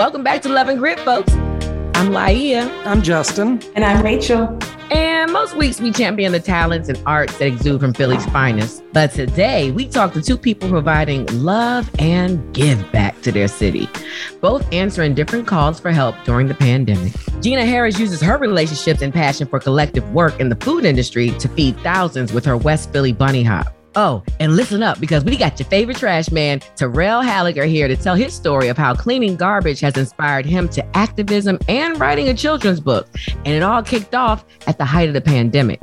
Welcome back to Love and Grit, folks. I'm Laia. I'm Justin. And I'm Rachel. And most weeks we champion the talents and arts that exude from Philly's finest. But today we talk to two people providing love and give back to their city, both answering different calls for help during the pandemic. Gina Harris uses her relationships and passion for collective work in the food industry to feed thousands with her West Philly Bunny Hop. Oh, and listen up because we got your favorite trash man, Terrell Haigler, here to tell his story of how cleaning garbage has inspired him to activism and writing a children's book. And it all kicked off at the height of the pandemic.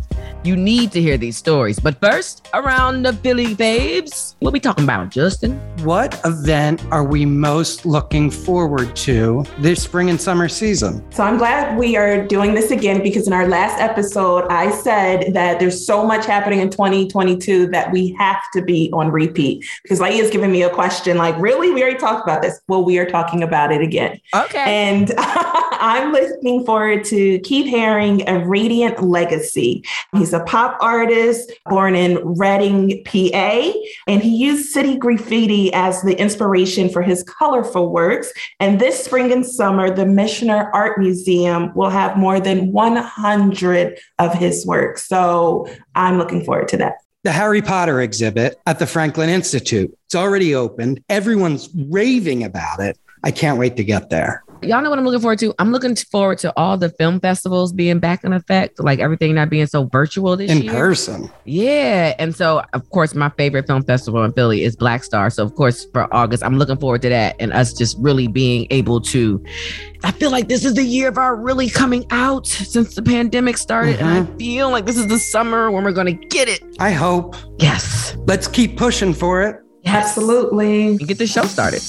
You need to hear these stories. But first, around the Philly babes, what we talking about, Justin? What event are we most looking forward to this spring and summer season? So I'm glad we are doing this again because in our last episode, I said that there's so much happening in 2022 that we have to be on repeat. Because Laia's giving me a question like, really? We already talked about this. Well, we are talking about it again. Okay. And I'm looking forward to Keith Haring, A Radiant Legacy. He's a pop artist born in Reading, PA, and he used city graffiti as the inspiration for his colorful works. And this spring and summer, the Michener Art Museum will have more than 100 of his works. So I'm looking forward to that. The Harry Potter exhibit at the Franklin Institute. It's already opened. Everyone's raving about it. I can't wait to get there. Y'all know what I'm looking forward to? I'm looking forward to all the film festivals being back in effect, like everything not being so virtual this in year. In person. Yeah. And so, of course, my favorite film festival in Philly is Black Star. So, of course, for August, I'm looking forward to that and us just really being able to. I feel like this is the year of our really coming out since the pandemic started. And I mm-hmm. feel like this is the summer when we're going to get it. I hope. Yes. Let's keep pushing for it. Yes. Absolutely. And get the show started.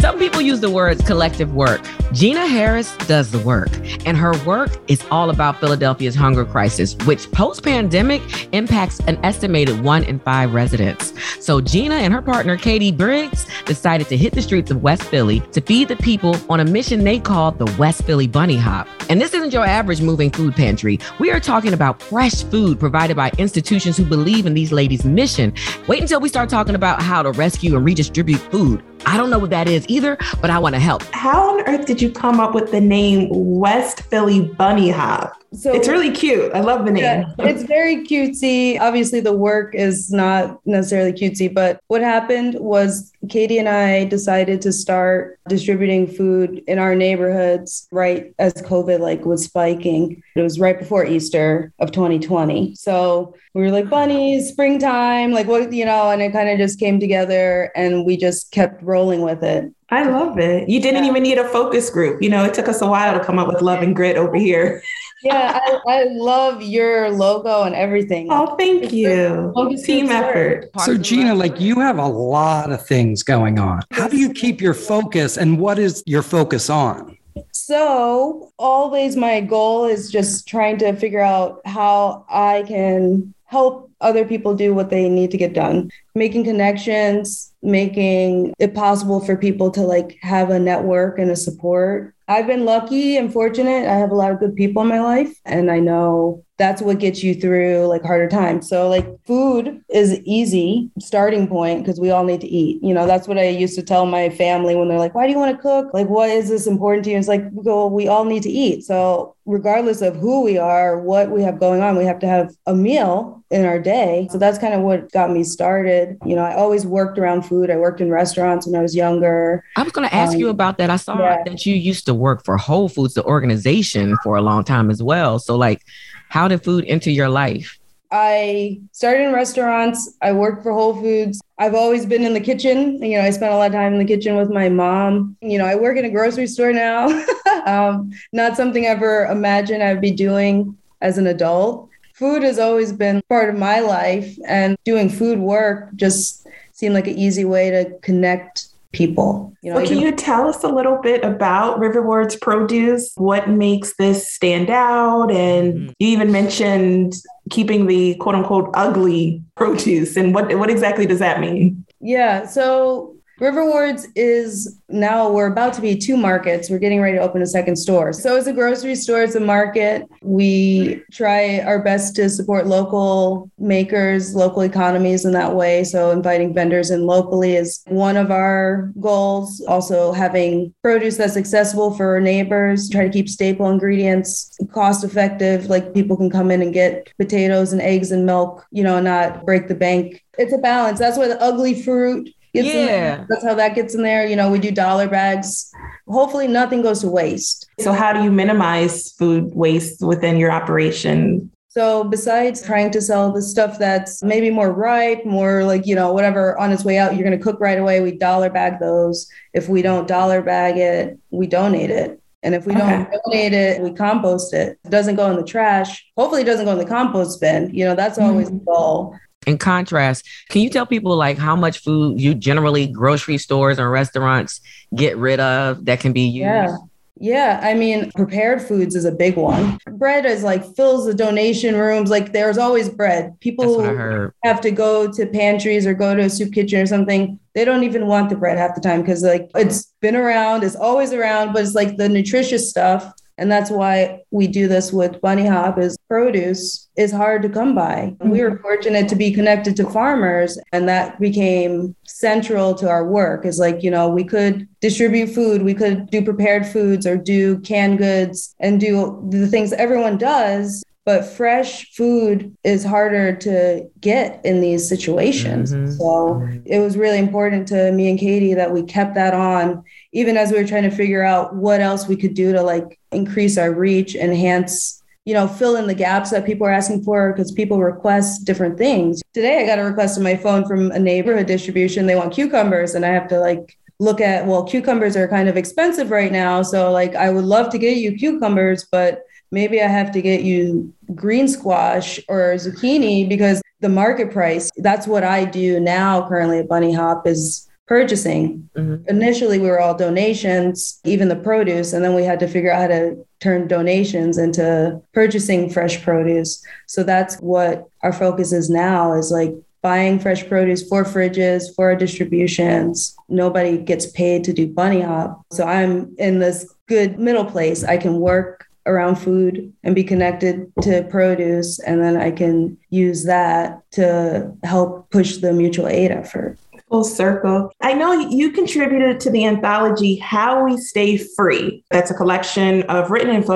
Some people use the words collective work. Gina Harris does the work, and her work is all about Philadelphia's hunger crisis, which post pandemic impacts an estimated one in five residents. So, Gina and her partner, Katie Briggs, decided to hit the streets of West Philly to feed the people on a mission they called the West Philly Bunny Hop. And this isn't your average moving food pantry. We are talking about fresh food provided by institutions who believe in these ladies' mission. Wait until we start talking about how to rescue and redistribute food. I don't know what that is either, but I want to help. How on earth did you come up with the name West Philly Bunny Hop? So it's really cute. I love the name. Yeah, it's very cutesy. Obviously, the work is not necessarily cutesy, but what happened was Katie and I decided to start distributing food in our neighborhoods right as COVID like was spiking. It was right before Easter of 2020. So we were like bunnies, springtime, like what you know, and it kind of just came together, and we just kept rolling with it. I love it. You didn't Yeah. even need a focus group. You know, it took us a while to come up with love and grit over here. Yeah, I, I love your logo and everything. Oh, thank you. Focus Team groups effort. So, Gina, like you have a lot of things going on. How do you keep your focus and what is your focus on? So, always my goal is just trying to figure out how I can help other people do what they need to get done, making connections, making it possible for people to like have a network and a support. I've been lucky and fortunate. I have a lot of good people in my life, and I know that's what gets you through like harder times. So like food is easy starting point because we all need to eat. You know, that's what I used to tell my family when they're like, "Why do you want to cook? Like what is this important to you?" It's like, we go, we all need to eat. So regardless of who we are, what we have going on, we have to have a meal in our day. So that's kind of what got me started. You know, I always worked around food. I worked in restaurants when I was younger. I was going to ask Um, you about that. I saw yeah. that you used to work for Whole Foods, the organization, for a long time as well. So, like, how did food enter your life? I started in restaurants. I worked for Whole Foods. I've always been in the kitchen. You know, I spent a lot of time in the kitchen with my mom. You know, I work in a grocery store now. um, not something I ever imagined I'd be doing as an adult. Food has always been part of my life, and doing food work just seemed like an easy way to connect people. You know, So, can you tell us a little bit about Riverwards Produce? What makes this stand out? And Mhm. you even mentioned keeping the quote unquote ugly produce. And what, what exactly does that mean? Yeah. So Riverwards is now we're about to be two markets. We're getting ready to open a second store. So it's a grocery store, it's a market. We try our best to support local makers, local economies in that way. So inviting vendors in locally is one of our goals. Also having produce that's accessible for our neighbors, try to keep staple ingredients cost effective, like people can come in and get potatoes and eggs and milk, you know, not break the bank. It's a balance. That's why the ugly fruit yeah. That's how that gets in there. You know, we do dollar bags. Hopefully, nothing goes to waste. So, how do you minimize food waste within your operation? So, besides trying to sell the stuff that's maybe more ripe, more like, you know, whatever on its way out, you're going to cook right away, we dollar bag those. If we don't dollar bag it, we donate it. And if we okay. don't donate it, we compost it. It doesn't go in the trash. Hopefully, it doesn't go in the compost bin. You know, that's always mm-hmm. the goal. In contrast, can you tell people like how much food you generally grocery stores or restaurants get rid of that can be used? Yeah. Yeah, I mean, prepared foods is a big one. Bread is like fills the donation rooms. Like there's always bread. People have to go to pantries or go to a soup kitchen or something. They don't even want the bread half the time because like it's been around, it's always around, but it's like the nutritious stuff and that's why we do this with Bunny Hop is produce is hard to come by. We were fortunate to be connected to farmers and that became central to our work is like, you know, we could distribute food, we could do prepared foods or do canned goods and do the things everyone does but fresh food is harder to get in these situations. Mm-hmm. So it was really important to me and Katie that we kept that on, even as we were trying to figure out what else we could do to like increase our reach, enhance, you know, fill in the gaps that people are asking for because people request different things. Today I got a request on my phone from a neighborhood distribution. They want cucumbers, and I have to like look at, well, cucumbers are kind of expensive right now. So like I would love to get you cucumbers, but maybe I have to get you green squash or zucchini because the market price, that's what I do now currently at Bunny Hop is purchasing. Mm-hmm. Initially, we were all donations, even the produce, and then we had to figure out how to turn donations into purchasing fresh produce. So that's what our focus is now is like buying fresh produce for fridges, for our distributions. Nobody gets paid to do bunny hop. So I'm in this good middle place. I can work around food and be connected to produce. And then I can use that to help push the mutual aid effort. Full circle. I know you contributed to the anthology How We Stay Free. That's a collection of written and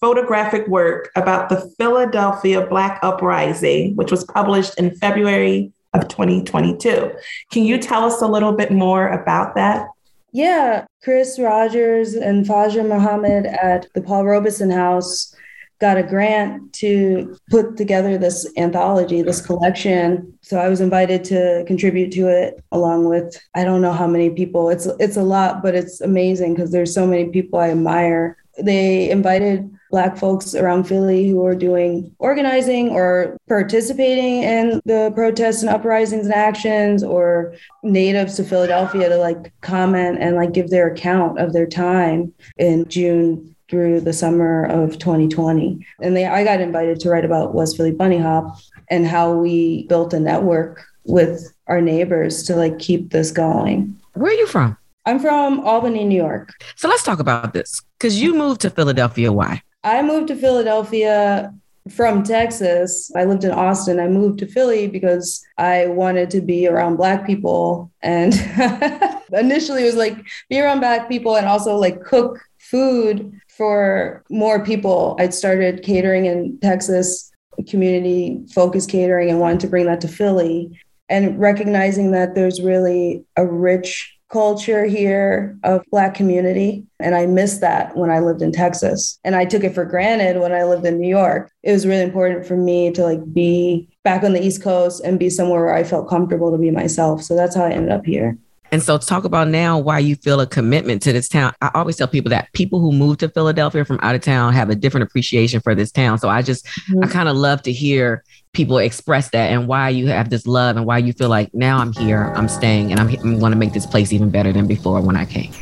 photographic work about the Philadelphia Black Uprising, which was published in February of 2022. Can you tell us a little bit more about that? Yeah, Chris Rogers and Fajr Muhammad at the Paul Robeson House got a grant to put together this anthology, this collection. So I was invited to contribute to it along with I don't know how many people. It's it's a lot, but it's amazing because there's so many people I admire. They invited Black folks around Philly who are doing organizing or participating in the protests and uprisings and actions, or natives to Philadelphia to like comment and like give their account of their time in June through the summer of 2020. And they, I got invited to write about West Philly Bunny Hop and how we built a network with our neighbors to like keep this going. Where are you from? I'm from Albany, New York. So let's talk about this because you moved to Philadelphia. Why? I moved to Philadelphia from Texas. I lived in Austin. I moved to Philly because I wanted to be around Black people. And initially, it was like be around Black people and also like cook food for more people. I'd started catering in Texas, community focused catering, and wanted to bring that to Philly. And recognizing that there's really a rich culture here of Black community. And I missed that when I lived in Texas. And I took it for granted when I lived in New York. It was really important for me to like be back on the East Coast and be somewhere where I felt comfortable to be myself. So that's how I ended up here. And so, talk about now why you feel a commitment to this town. I always tell people that people who move to Philadelphia from out of town have a different appreciation for this town. So, I just, mm-hmm. I kind of love to hear people express that and why you have this love and why you feel like now I'm here, I'm staying, and I'm, I'm going to make this place even better than before when I came.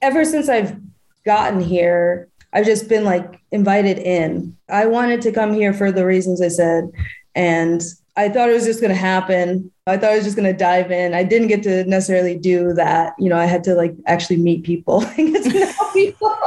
Ever since I've gotten here, I've just been like invited in. I wanted to come here for the reasons I said. And I thought it was just going to happen. I thought I was just going to dive in. I didn't get to necessarily do that. You know, I had to like actually meet people and get to know people.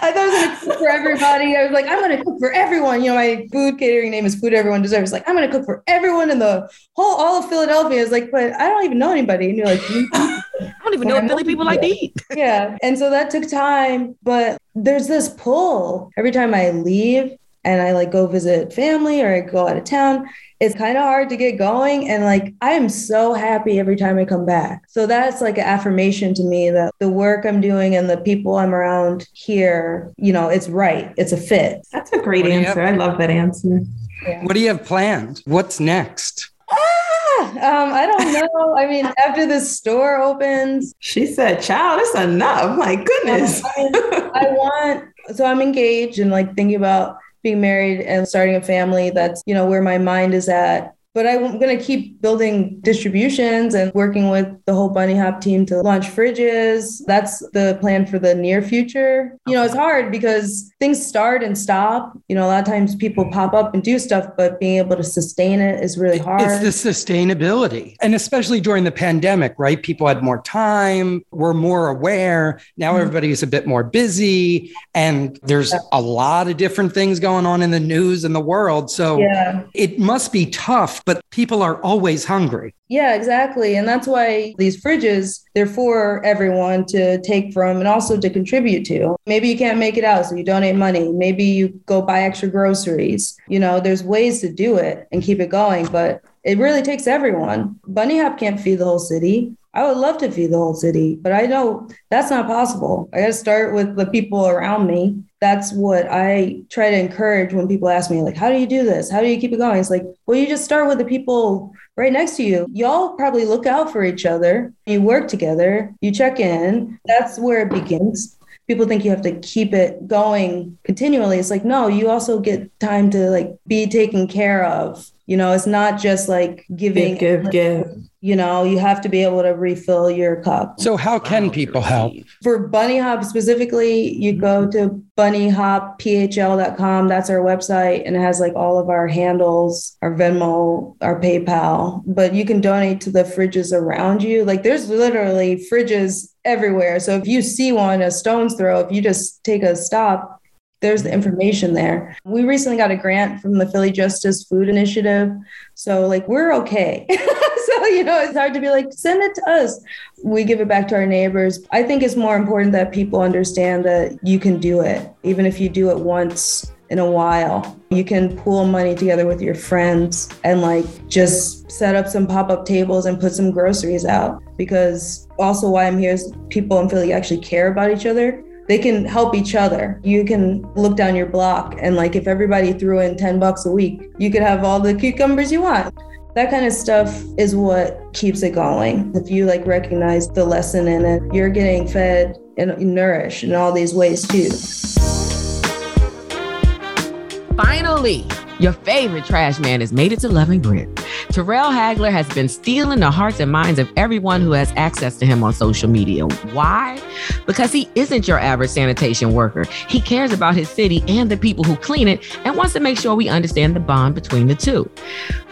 I thought I was going to cook for everybody. I was like, I'm going to cook for everyone. You know, my food catering name is Food Everyone Deserves. Like, I'm going to cook for everyone in the whole all of Philadelphia. I was like, but I don't even know anybody. And you're like, I don't even know Philly people like to eat. yeah. And so that took time, but there's this pull every time I leave and I like go visit family or I go out of town it's kind of hard to get going. And like, I am so happy every time I come back. So that's like an affirmation to me that the work I'm doing and the people I'm around here, you know, it's right. It's a fit. That's a great answer. I love that answer. Yeah. What do you have planned? What's next? Ah, um, I don't know. I mean, after the store opens, she said, "Child, it's enough." My goodness. I, mean, I want. So I'm engaged and like thinking about being married and starting a family. That's, you know, where my mind is at. But I'm going to keep building distributions and working with the whole Bunny Hop team to launch fridges. That's the plan for the near future. You know, it's hard because things start and stop. You know, a lot of times people pop up and do stuff, but being able to sustain it is really hard. It's the sustainability. And especially during the pandemic, right? People had more time, were more aware. Now mm-hmm. everybody is a bit more busy and there's a lot of different things going on in the news and the world. So yeah. it must be tough but people are always hungry. Yeah, exactly. And that's why these fridges, they're for everyone to take from and also to contribute to. Maybe you can't make it out, so you donate money. Maybe you go buy extra groceries. You know, there's ways to do it and keep it going, but it really takes everyone. Bunny Hop can't feed the whole city. I would love to feed the whole city, but I know that's not possible. I got to start with the people around me that's what I try to encourage when people ask me, like, how do you do this? How do you keep it going? It's like, well, you just start with the people right next to you. Y'all probably look out for each other. You work together, you check in. That's where it begins. People think you have to keep it going continually. It's like, no, you also get time to like be taken care of. You know, it's not just like giving, give, give. give. You know you have to be able to refill your cup. So how can people help? for bunny hop specifically you go mm-hmm. to bunnyhopphl.com that's our website and it has like all of our handles our venmo our paypal but you can donate to the fridges around you. Like there's literally fridges everywhere. So if you see one a stone's throw if you just take a stop there's the information there. We recently got a grant from the Philly Justice Food Initiative. So, like, we're okay. so, you know, it's hard to be like, send it to us. We give it back to our neighbors. I think it's more important that people understand that you can do it, even if you do it once in a while. You can pool money together with your friends and like just set up some pop up tables and put some groceries out. Because also, why I'm here is people in Philly actually care about each other they can help each other. You can look down your block and like if everybody threw in 10 bucks a week, you could have all the cucumbers you want. That kind of stuff is what keeps it going. If you like recognize the lesson in it, you're getting fed and nourished in all these ways too. Finally, your favorite trash man has made it to Love and Grit. Terrell Haigler has been stealing the hearts and minds of everyone who has access to him on social media. Why? Because he isn't your average sanitation worker. He cares about his city and the people who clean it and wants to make sure we understand the bond between the two.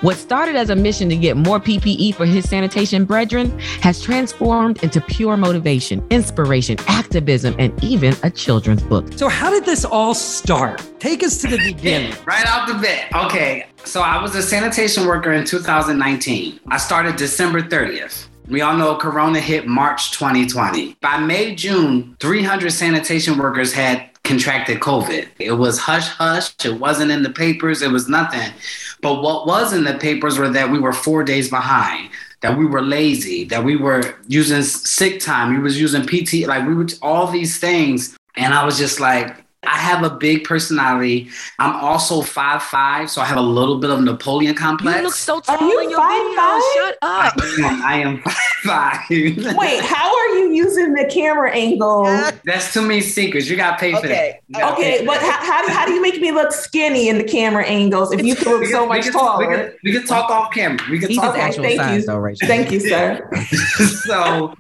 What started as a mission to get more PPE for his sanitation brethren has transformed into pure motivation, inspiration, activism, and even a children's book. So, how did this all start? Take us to the beginning. right off the bat. Okay. So, I was a sanitation worker in 2019. I started December 30th. We all know Corona hit March 2020. By May, June, 300 sanitation workers had contracted COVID. It was hush hush. It wasn't in the papers. It was nothing. But what was in the papers were that we were four days behind, that we were lazy, that we were using sick time, we was using PT, like we were all these things. And I was just like, I have a big personality. I'm also five five, so I have a little bit of Napoleon complex. You look so tall are you in your five, video. Five? Shut up. I am, five five. Wait, how are you using the camera angle? That's too many secrets. You got to pay for okay. that. Okay, but how, how, how, do you make me look skinny in the camera angles if you can look so much we can, taller? We can, we can, talk off camera. We can He's talk. Okay, actual thank size, you. though, Rachel. Thank you, sir. so,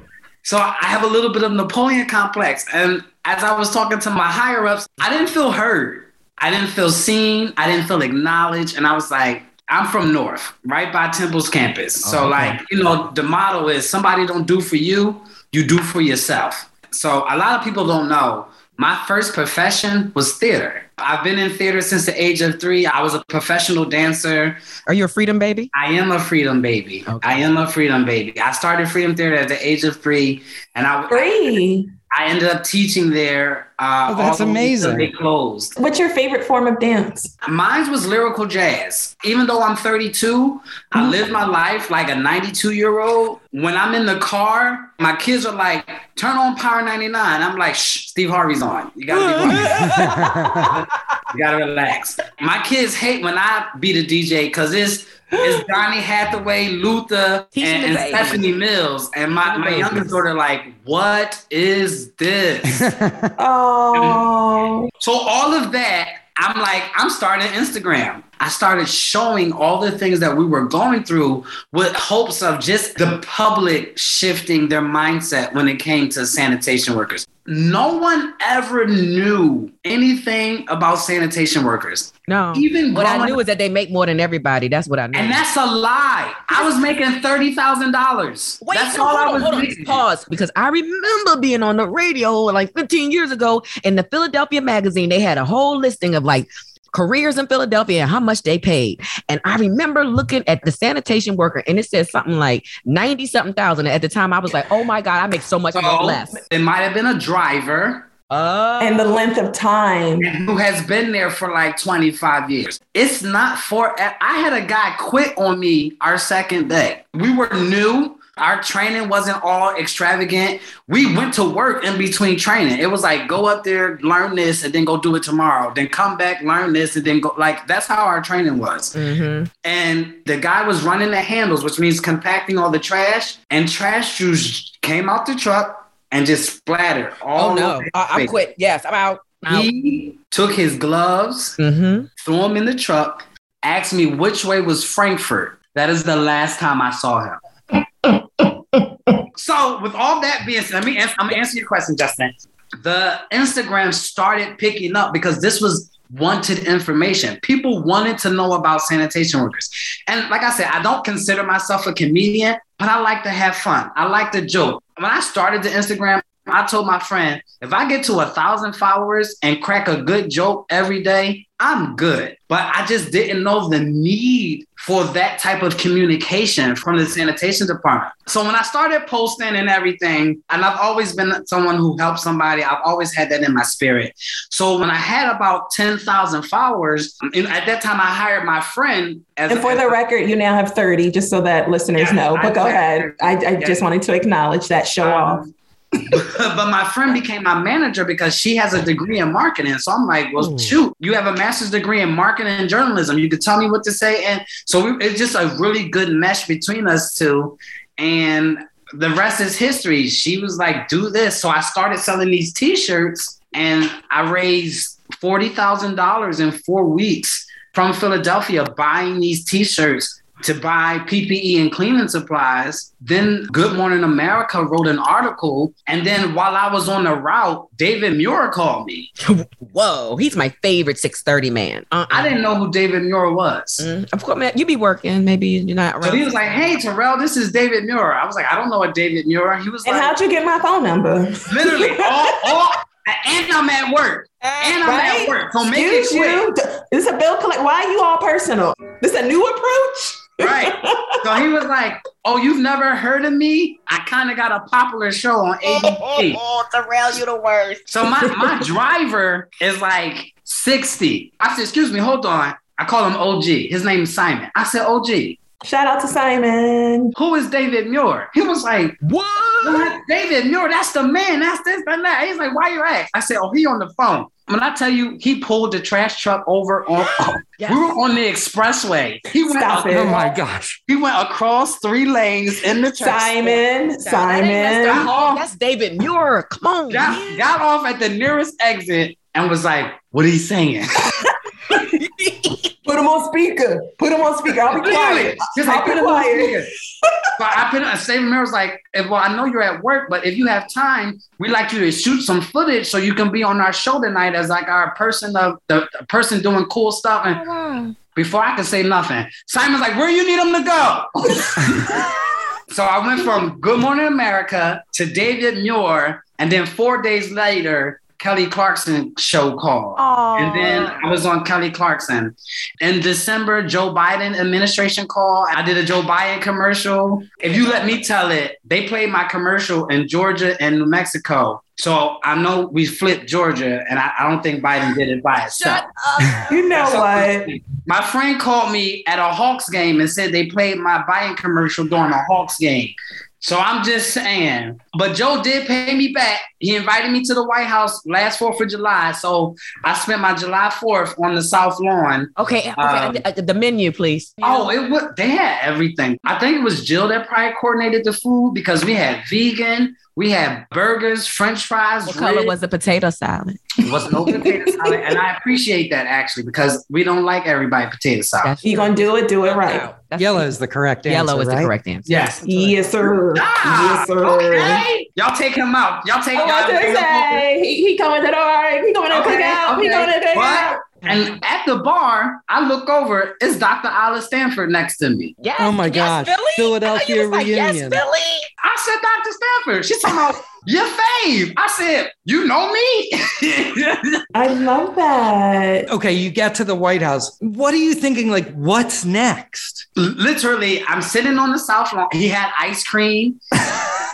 so I have a little bit of Napoleon complex, and as I was talking to my higher ups, I didn't feel heard. I didn't feel seen. I didn't feel acknowledged. And I was like, I'm from North, right by Temple's campus. So, Oh, okay. like, you know, the motto is somebody don't do for you, you do for yourself. So, a lot of people don't know my first profession was theater. I've been in theater since the age of three. I was a professional dancer. Are you a freedom baby? I am a freedom baby. Okay. I am a freedom baby. I started freedom theater at the age of three, and I Free. I ended up teaching there. Uh, Oh, that's all the way till amazing. They closed. What's your favorite form of dance? Mine was lyrical jazz. Even though I'm 32, I live my life like a 92 year old. When I'm in the car, my kids are like, turn on Power 99. I'm like, shh, Steve Harvey's on. You gotta be. You gotta relax. My kids hate when I be the DJ because it's it's Donny Hathaway, Luther, Teaching and, and babies. Stephanie Mills. And my, my Babies. youngest daughter like, what is this? Oh, Oh. So all of that, I'm like, I'm starting Instagram. I started showing all the things that we were going through with hopes of just the public shifting their mindset when it came to sanitation workers. No one ever knew anything about sanitation workers. No. Even What I growing- knew is that they make more than everybody. That's what I knew. and that's a lie. I was making thirty thousand dollars. Wait, That's no, all hold I on, was hold on. making. Pause. Because I remember being on the radio like 15 years ago in the Philadelphia magazine. They had a whole listing of like careers in Philadelphia and how much they paid. And I remember looking at the sanitation worker and it said something like 90 something thousand. At the time, I was like, oh my God, I make so much So more less. it might have been a driver. Oh. and the length of time. who has been there for like 25 years. It's not for, I had a guy quit on me our second day. We were new. Our training wasn't all extravagant. We went to work in between training. It was like, go up there, learn this, and then go do it tomorrow. Then come back, learn this, and then go. Like, that's how our training was. Mhm. And the guy was running the handles, which means compacting all the trash. And trash juice came out the truck and just splattered all Oh no. over I, I quit. Yes, I'm out. out. He took his gloves, Mhm. threw him in the truck, asked me which way was Frankford. That is the last time I saw him. So, with all that being said, let me answer, I'm gonna answer your question, Justin. The Instagram started picking up because this was wanted information. People wanted to know about sanitation workers. And like I said, I don't consider myself a comedian, but I like to have fun. I like to joke. When I started the Instagram, I told my friend, if I get to a thousand followers and crack a good joke every day, I'm good. But I just didn't know the need for that type of communication from the sanitation department. So when I started posting and everything, and I've always been someone who helps somebody, I've always had that in my spirit. So when I had about 10,000 followers, and at that time I hired my friend as And for the record, you now have 30, just so that listeners Yeah, know. But I- go ahead. I, I just wanted to acknowledge that show um, off. But my friend became my manager because she has a degree in marketing. So I'm like, well, Ooh. shoot, you have a master's degree in marketing and journalism. You could tell me what to say. And so we, it's just a really good mesh between us two. And the rest is history. She was like, do this. So I started selling these t shirts and I raised $40,000 in four weeks from Philadelphia buying these t shirts to buy PPE and cleaning supplies. Then Good Morning America wrote an article. And then while I was on the route, David Muir called me. Whoa, he's my favorite 630 man. Uh-uh. I didn't know who David Muir was. Mm, of course, man. You be working. Maybe you're not So he was like, hey, Terrell, this is David Muir. I was like, I don't know what David Muir. He was And like, how'd you get my phone number? literally, all, all, and I'm at work. And I'm Right? at work. So make Excuse it quick. you. This is a bill collect. Why are you all personal? This is a new approach? Right. So he was like, Oh, you've never heard of me? I kind of got a popular show on ABC. Oh, Terrell, you the worst. So my, my driver is like 60. I said, Excuse me, hold on. I call him OG. His name is Simon. I said, OG, Shout out to Simon. who is David Muir? He was like, What? What? David Muir, that's the man. That's this and that. He's like, Why you ask? I said, Oh, he on the phone. When I tell you, he pulled the trash truck over on. Yes. We were on the expressway. He went. Stop it. Oh my gosh. He went across three lanes in the trash. Simon. That ain't Simon. Mr. Hall. That's David Muir. Come on. got, got off at the nearest exit and was like, "What are you saying?" Put him on speaker. Put him on speaker. I'll be quiet. He's I'll like, be "Put it on quiet. speaker." So I put it on. Stephen Mirror like, eh, "Well, I know you're at work, but if you have time, we'd like you to shoot some footage so you can be on our show tonight as like our person of the, the person doing cool stuff." And oh, before I could say nothing, Simon's like, where you need him to go? so I went from Good Morning America to David Muir, and then four days later, Kelly Clarkson show called. And then I was on Kelly Clarkson. In December, Joe Biden administration call. I did a Joe Biden commercial. If you let me tell it, they played my commercial in Georgia and New Mexico. So I know we flipped Georgia, and I, I don't think Biden did it by itself. You know what? My friend called me at a Hawks game and said they played my Biden commercial during a Hawks game. So I'm just saying. But Joe did pay me back. He invited me to the White House last 4th of July. So I spent my July 4th on the South Lawn. Okay, okay. Um, uh, the menu, please. Oh, it was they had everything. I think it was Jill that probably coordinated the food because we had vegan, we had burgers, French fries. What color was the potato salad? It was no potato salad, and I appreciate that actually because we don't like everybody potato salad. That's You gonna do it? Do it right. That's- Yellow is the correct answer. Yellow is the correct answer. Yes. Yes, sir. Ah, yes, sir. okay. Y'all take him out. Y'all take. Oh, y'all I take just him out. say he, he coming to the bar. He going to Okay, cook out. He okay. going to cook What? out. And at the bar, I look over. It's Dr. Ala Stanford next to me. Yes, Oh my yes, gosh, Philly? Philadelphia You was like, yes, reunion. Philly. I said, Dr. Stanford. She's talking about your fave. I said, you know me. I love that. Okay, you get to the White House. What are you thinking? Like, what's next? Literally, I'm sitting on the South Lawn. He had ice cream.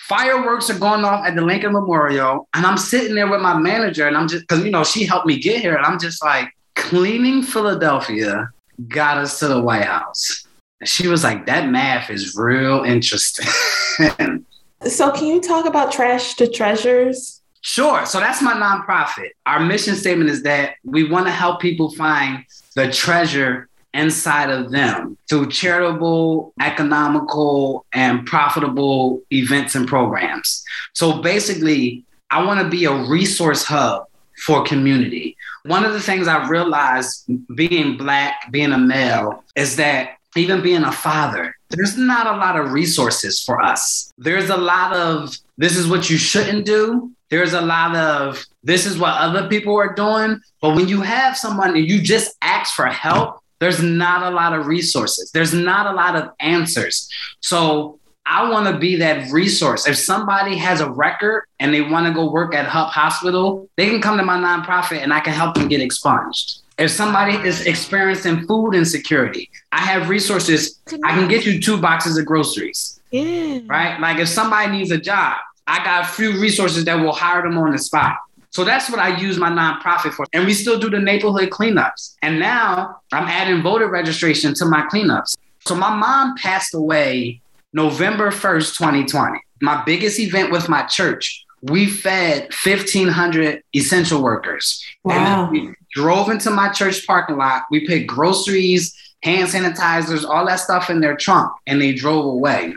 Fireworks are going off at the Lincoln Memorial. And I'm sitting there with my manager, and I'm just, because, you know, she helped me get here. And I'm just like, cleaning Philadelphia got us to the White House. And she was like, that math is real interesting. So, can you talk about trash to treasures? Sure. So that's my nonprofit. Our mission statement is that we want to help people find the treasure inside of them through charitable, economical, and profitable events and programs. So basically, I want to be a resource hub for community. One of the things I realized being Black, being a male, is that even being a father, there's not a lot of resources for us. There's a lot of this is what you shouldn't do. There's a lot of this is what other people are doing. But when you have someone and you just ask for help, there's not a lot of resources. There's not a lot of answers. So I want to be that resource. If somebody has a record and they want to go work at HUP Hospital, they can come to my nonprofit and I can help them get expunged. If somebody is experiencing food insecurity, I have resources. I can get you two boxes of groceries, Yeah. right? Like if somebody needs a job, I got a few resources that will hire them on the spot. So that's what I use my nonprofit for. And we still do the neighborhood cleanups. And now I'm adding voter registration to my cleanups. So my mom passed away November 1st, 2020. My biggest event with my church, we fed 1,500 essential workers. Wow. And we drove into my church parking lot. We put groceries, hand sanitizers, all that stuff in their trunk, and they drove away.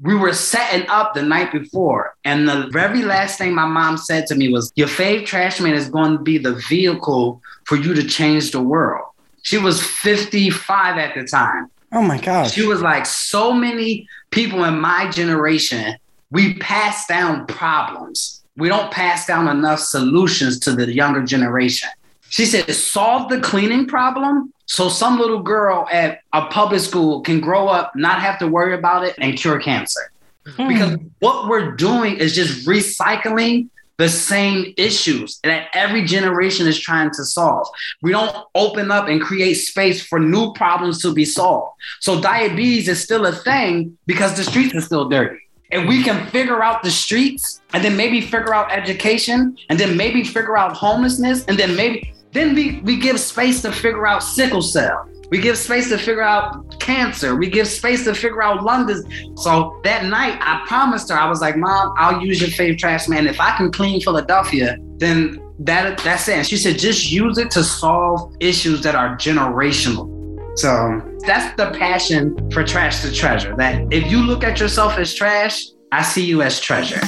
We were setting up the night before, and the very last thing my mom said to me was, Your fave trash man is going to be the vehicle for you to change the world. She was 55 at the time. Oh my gosh. She was like, so many people in my generation, we pass down problems. We don't pass down enough solutions to the younger generation. She said, solve the cleaning problem so some little girl at a public school can grow up, not have to worry about it, and cure cancer. Hmm. Because what we're doing is just recycling the same issues that every generation is trying to solve. We don't open up and create space for new problems to be solved. So diabetes is still a thing because the streets are still dirty. And we can figure out the streets and then maybe figure out education and then maybe figure out homelessness and then maybe then we, we give space to figure out sickle cell. We give space to figure out cancer. We give space to figure out lung disease. So that night, I promised her, I was like, Mom, I'll use your fave trash man. If I can clean Philadelphia, then that that's it. And she said, just use it to solve issues that are generational. So that's the passion for Trash to Treasure. That if you look at yourself as trash, I see you as treasure.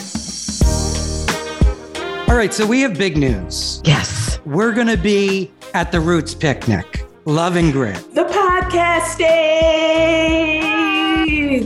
All right, so we have big news. Yes. We're going to be at the Roots picnic, Love and Grit. The podcast stage.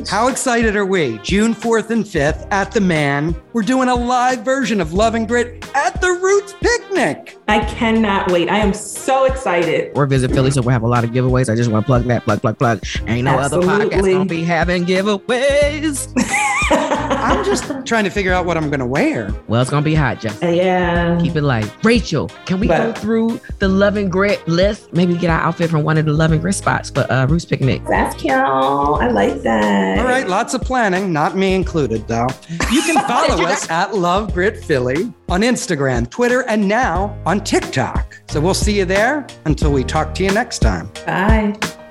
How excited are we? June 4th and 5th at the Mann. We're doing a live version of Love and Grit at the Roots Picnic. I cannot wait. I am so excited. Or visit Philly, so we'll have a lot of giveaways. I just want to plug that, plug, plug, plug. Ain't no other podcast gonna be having giveaways. I'm just trying to figure out what I'm going to wear. Well, it's gonna be hot, Jess. yeah. Keep it light. Rachel, can we go through the Love and Grit list? Maybe get our outfit from one of the Love and Grit spots for uh, Roots Picnic. That's cute. I like that. All right, lots of planning, not me included, though. You can follow us at Love Grit Philly on Instagram, Twitter, and now on TikTok. So we'll see you there until we talk to you next time. Bye.